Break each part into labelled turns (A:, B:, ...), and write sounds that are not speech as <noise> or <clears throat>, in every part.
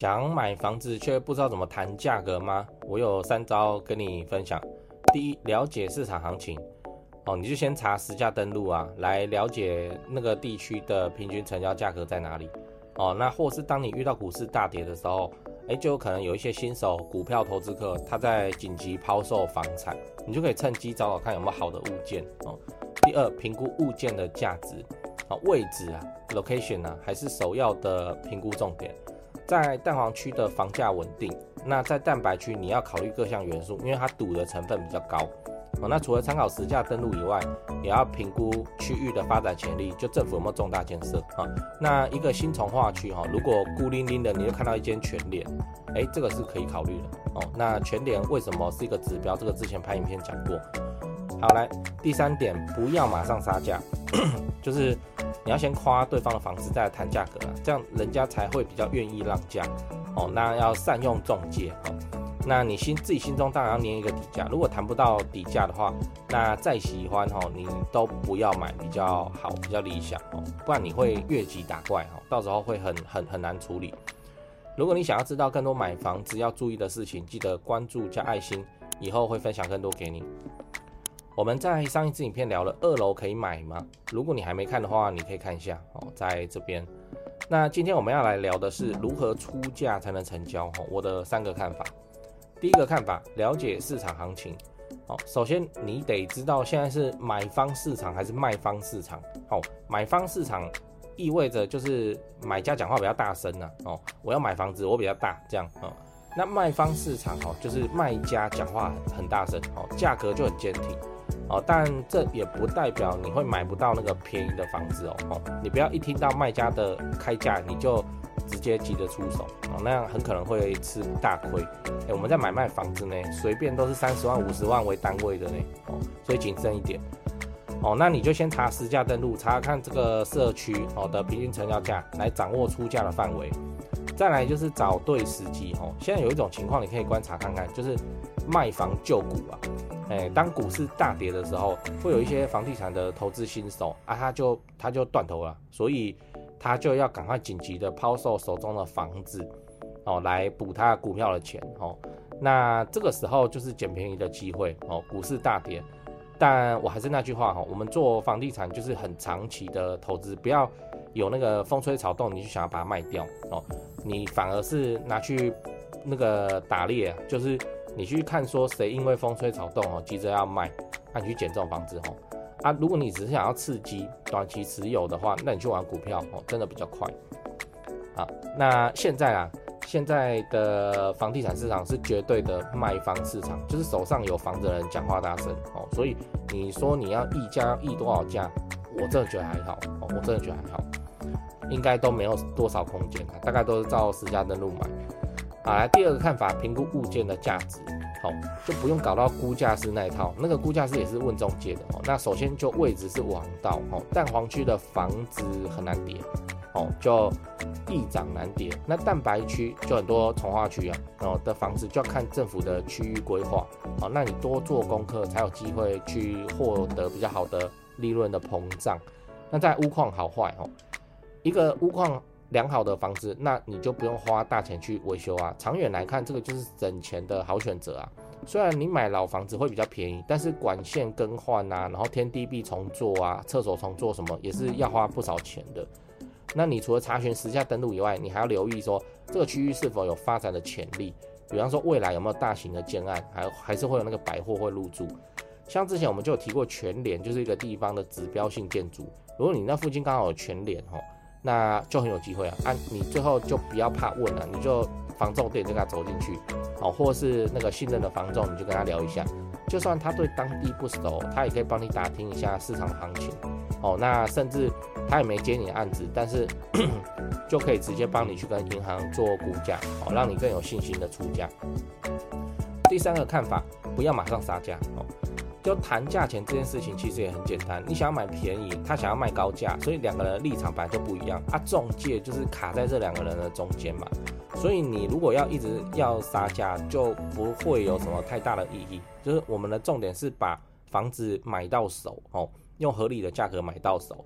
A: 想买房子却不知道怎么谈价格吗？我有三招跟你分享。第一，了解市场行情。哦，你就先查实价登录啊，来了解那个地区的平均成交价格在哪里。哦，那或是当你遇到股市大跌的时候，哎，就有可能有一些新手股票投资客他在紧急抛售房产，你就可以趁机找找看有没有好的物件。哦，第二，评估物件的价值。啊，位置啊，location 啊，还是首要的评估重点。在蛋黄区的房价稳定，那在蛋白区你要考虑各项元素，因为它赌的成分比较高。哦，那除了参考实价登录以外，也要评估区域的发展潜力，就政府有没有重大建设啊？那一个新从化区哈，如果孤零零的你就看到一间全联，哎，这个是可以考虑的哦。那全联为什么是一个指标？这个之前拍影片讲过。好，来第三点，不要马上杀价，<clears throat> 就是。你要先夸对方的房子，再来谈价格啊，这样人家才会比较愿意让价哦。那要善用中介哦。那你心自己心中当然要捏一个底价，如果谈不到底价的话，那再喜欢哦，你都不要买比较好，比较理想哦，不然你会越级打怪哦，到时候会很很很难处理。如果你想要知道更多买房子要注意的事情，记得关注加爱心，以后会分享更多给你。我们在上一支影片聊了二楼可以买吗？如果你还没看的话，你可以看一下哦，在这边。那今天我们要来聊的是如何出价才能成交哦，我的三个看法。第一个看法，了解市场行情。哦，首先你得知道现在是买方市场还是卖方市场。哦，买方市场意味着就是买家讲话比较大声呐。哦，我要买房子，我比较大这样。哦，那卖方市场哦，就是卖家讲话很大声，哦，价格就很坚挺。哦，但这也不代表你会买不到那个便宜的房子哦。哦，你不要一听到卖家的开价，你就直接急着出手哦，那样很可能会吃大亏。哎，我们在买卖房子呢，随便都是三十万、五十万为单位的呢。哦，所以谨慎一点。哦，那你就先查实价登录，查看这个社区哦的平均成交价，来掌握出价的范围。再来就是找对时机哦。现在有一种情况你可以观察看看，就是卖房救股啊。哎，当股市大跌的时候，会有一些房地产的投资新手啊，他就他就断头了，所以他就要赶快紧急的抛售手中的房子，哦，来补他股票的钱哦。那这个时候就是捡便宜的机会哦。股市大跌，但我还是那句话哈，我们做房地产就是很长期的投资，不要有那个风吹草动你就想要把它卖掉哦，你反而是拿去那个打猎，就是。你去看说谁因为风吹草动哦急着要卖，那你去捡这种房子哦啊，如果你只是想要刺激短期持有的话，那你去玩股票哦，真的比较快。好，那现在啊，现在的房地产市场是绝对的卖方市场，就是手上有房子的人讲话大声哦，所以你说你要议价要议多少价，我真的觉得还好哦，我真的觉得还好，应该都没有多少空间，大概都是照实价登录买。好，来第二个看法，评估物件的价值，好，就不用搞到估价师那一套，那个估价师也是问中介的哦。那首先就位置是王道哦，蛋黄区的房子很难跌哦，就易涨难跌。那蛋白区就很多从化区啊，哦的房子就要看政府的区域规划，哦，那你多做功课才有机会去获得比较好的利润的膨胀。那在屋况好坏哦，一个屋况。良好的房子，那你就不用花大钱去维修啊。长远来看，这个就是省钱的好选择啊。虽然你买老房子会比较便宜，但是管线更换啊，然后天地壁重做啊，厕所重做什么也是要花不少钱的。那你除了查询实价登录以外，你还要留意说这个区域是否有发展的潜力，比方说未来有没有大型的建案，还还是会有那个百货会入驻。像之前我们就有提过全联，就是一个地方的指标性建筑。如果你那附近刚好有全联哦。那就很有机会啊！啊，你最后就不要怕问了，你就房仲店就给他走进去，哦，或是那个信任的房仲，你就跟他聊一下，就算他对当地不熟，他也可以帮你打听一下市场的行情，哦，那甚至他也没接你的案子，但是 <clears throat> 就可以直接帮你去跟银行做估价，哦，让你更有信心的出价。第三个看法，不要马上杀价，哦。就谈价钱这件事情其实也很简单，你想要买便宜，他想要卖高价，所以两个人的立场本来就不一样啊。中介就是卡在这两个人的中间嘛，所以你如果要一直要杀价，就不会有什么太大的意义。就是我们的重点是把房子买到手哦，用合理的价格买到手。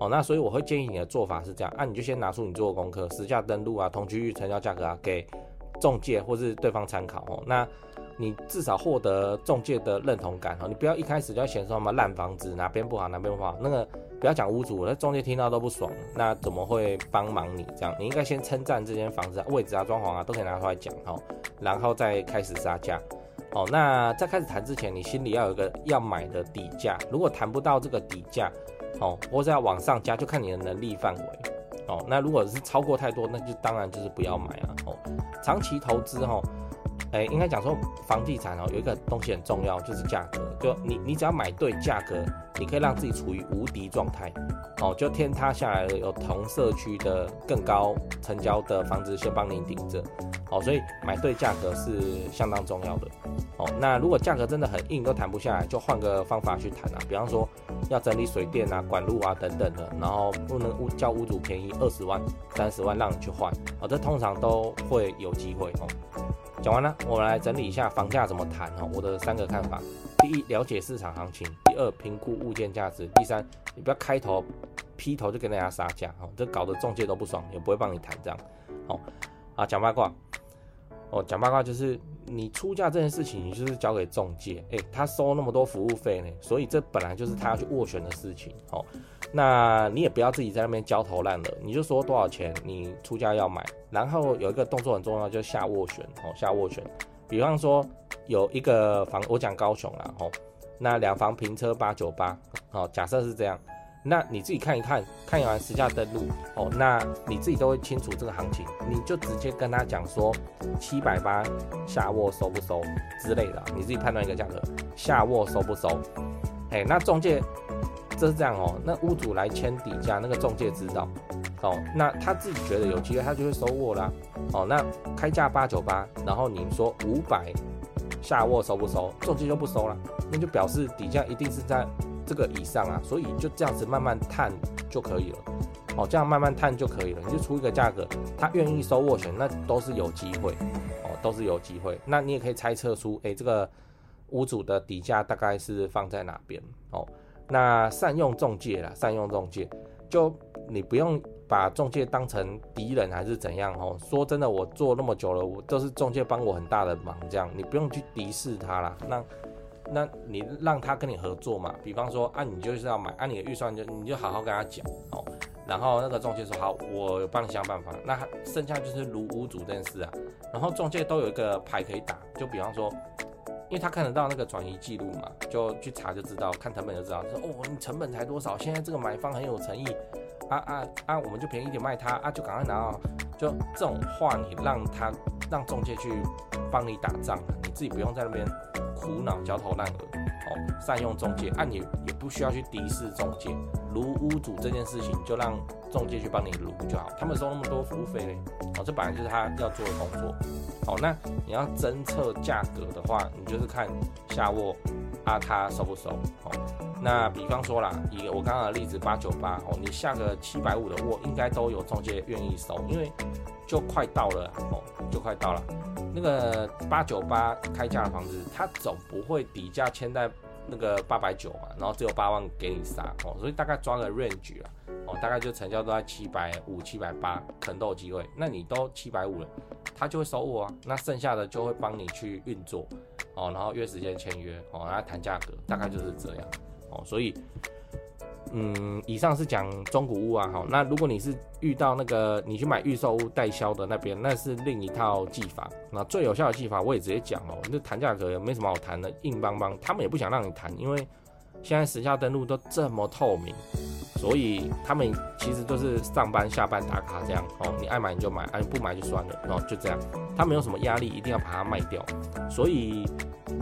A: 哦，那所以我会建议你的做法是这样，啊，你就先拿出你做的功课，实价登录啊，同区域成交价格啊，给中介或是对方参考哦。那你至少获得中介的认同感哦，你不要一开始就要嫌说什么烂房子哪边不好哪边不好，那个不要讲屋主，那中介听到都不爽，那怎么会帮忙你这样？你应该先称赞这间房子啊位置啊、装潢啊都可以拿出来讲哦，然后再开始杀价哦。那在开始谈之前，你心里要有一个要买的底价，如果谈不到这个底价哦，或者要往上加，就看你的能力范围哦。那如果是超过太多，那就当然就是不要买啊哦。长期投资哦。哎，应该讲说房地产哦，有一个东西很重要，就是价格。就你，你只要买对价格，你可以让自己处于无敌状态。哦，就天塌下来了，有同社区的更高成交的房子先帮你顶着。哦，所以买对价格是相当重要的。哦，那如果价格真的很硬，都谈不下来，就换个方法去谈啊。比方说要整理水电啊、管路啊等等的，然后不能屋叫屋主便宜二十万、三十万让你去换。哦，这通常都会有机会哦。讲完了，我们来整理一下房价怎么谈哦。我的三个看法：第一，了解市场行情；第二，评估物件价值；第三，你不要开头劈头就跟人家杀价哦，这搞得中介都不爽，也不会帮你谈这样。哦，啊，讲八卦哦，讲八卦就是你出价这件事情，你就是交给中介，诶，他收那么多服务费呢，所以这本来就是他要去斡旋的事情哦。那你也不要自己在那边焦头烂额，你就说多少钱，你出价要买，然后有一个动作很重要，就是下斡旋哦，下斡旋。比方说有一个房，我讲高雄啦哦，那两房平车八九八哦，假设是这样，那你自己看一看，看完实价登录哦，那你自己都会清楚这个行情，你就直接跟他讲说七百八下斡收不收之类的，你自己判断一个价格，下斡收不收？哎，那中介。这是这样哦，那屋主来签底价，那个中介知道，哦，那他自己觉得有机会，他就会收斡啦，哦，那开价八九八，然后你说五百下斡收不收？中介就不收了，那就表示底价一定是在这个以上啊，所以就这样子慢慢探就可以了，哦，这样慢慢探就可以了，你就出一个价格，他愿意收斡旋，那都是有机会，哦，都是有机会，那你也可以猜测出，哎，这个屋主的底价大概是放在哪边，哦。那善用中介啦，善用中介，就你不用把中介当成敌人还是怎样哦。说真的，我做那么久了，我都是中介帮我很大的忙，这样你不用去敌视他啦。那那你让他跟你合作嘛，比方说啊，你就是要买，按、你的预算就你就好好跟他讲哦。然后那个中介说好，我帮你想办法。那剩下就是如屋主这件事啊。然后中介都有一个牌可以打，就比方说。因为他看得到那个转移记录嘛，就去查就知道，看成本就知道，说哦，你成本才多少？现在这个买方很有诚意，啊啊啊，我们就便宜点卖他啊，就赶快拿到。就这种话，你让他让中介去帮你打仗，你自己不用在那边苦恼焦头烂额哦。善用中介，啊，你也不需要去敌视中介，如屋主这件事情就让中介去帮你如就好，他们收那么多服务费嘞，哦，这本来就是他要做的工作。哦，那你要侦测价格的话，你就是看下卧啊，他收不收？哦，那比方说啦，以我刚刚的例子八九八哦，你下个七百五的卧，应该都有中介愿意收，因为就快到了哦，就快到了。那个八九八开价的房子，他总不会底价签在那个八百九嘛，然后只有八万给你杀哦，所以大概抓个 range 啦，哦，大概就成交都在七百五、七百八，可能都有机会。那你都七百五了。他就会收我啊，那剩下的就会帮你去运作哦，然后约时间签约哦，然后谈价格，大概就是这样哦。所以，嗯，以上是讲中古屋啊，好，那如果你是遇到那个你去买预售屋代销的那边，那是另一套技法。那最有效的技法我也直接讲哦，那谈价格也没什么好谈的，硬邦邦，他们也不想让你谈，因为现在时效登录都这么透明。所以他们其实都是上班下班打卡这样哦，你爱买你就买，哎不买就算了，然后就这样，他没有什么压力，一定要把它卖掉。所以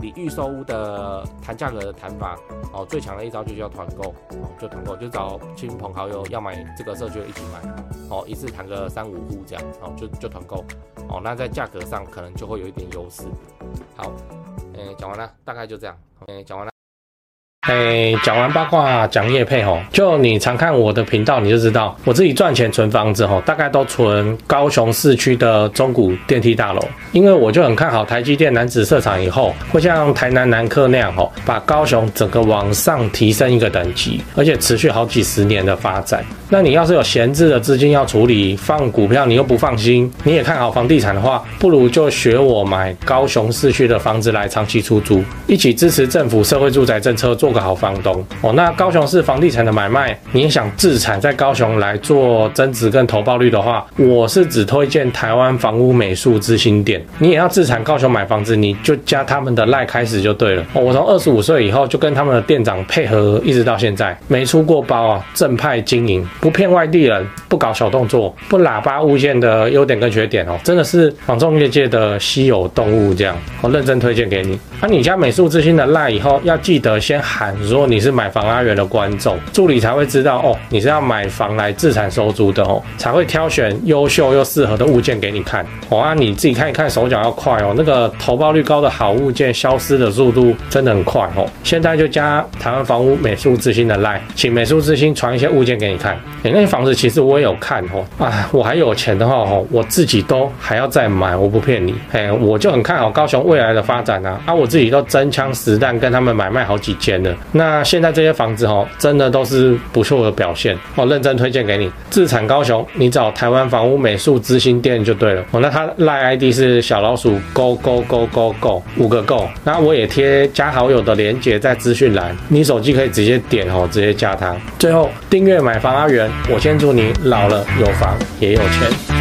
A: 你预售屋的谈价格的谈法哦，最强的一招就叫团购哦，就团购就找亲朋好友要买这个社区一起买哦，一次谈个三五户这样哦，就就团购哦，那在价格上可能就会有一点优势。好，嗯，讲完了，大概就这样，嗯，讲完了。哎，讲完八卦，讲业配吼，就你常看我的频道，你就知道我自己赚钱存房子吼，大概都存高雄市区的中古电梯大楼，因为我就很看好台积电男子设厂以后，会像台南南科那样吼，把高雄整个往上提升一个等级，而且持续好几十年的发展。那你要是有闲置的资金要处理，放股票你又不放心，你也看好房地产的话，不如就学我买高雄市区的房子来长期出租，一起支持政府社会住宅政策，做个好房东哦。那高雄市房地产的买卖，你也想自产在高雄来做增值跟投报率的话，我是只推荐台湾房屋美术之星店。你也要自产高雄买房子，你就加他们的赖开始就对了。哦，我从二十五岁以后就跟他们的店长配合，一直到现在没出过包啊，正派经营。不骗外地人，不搞小动作，不喇叭物件的优点跟缺点哦，真的是房仲业界的稀有动物这样，我认真推荐给你。那、啊、你加美术之星的赖以后，要记得先喊说你是买房阿元的观众，助理才会知道哦，你是要买房来自产收租的哦，才会挑选优秀又适合的物件给你看。哦，啊，你自己看一看，手脚要快哦，那个投报率高的好物件消失的速度真的很快哦。现在就加台湾房屋美术之星的赖，请美术之星传一些物件给你看。那些房子其实我也有看哦，啊，我还有钱的话哦，我自己都还要再买，我不骗你，哎，我就很看好高雄未来的发展啊，啊，我自己都真枪实弹跟他们买卖好几间了。那现在这些房子哦，真的都是不错的表现，我认真推荐给你。自产高雄，你找台湾房屋美术之星店就对了。哦，那他赖 ID 是小老鼠 Go Go Go Go Go 五个 Go，那我也贴加好友的连接在资讯栏，你手机可以直接点哦，直接加他。最后订阅买房阿元。我先祝你老了有房也有钱。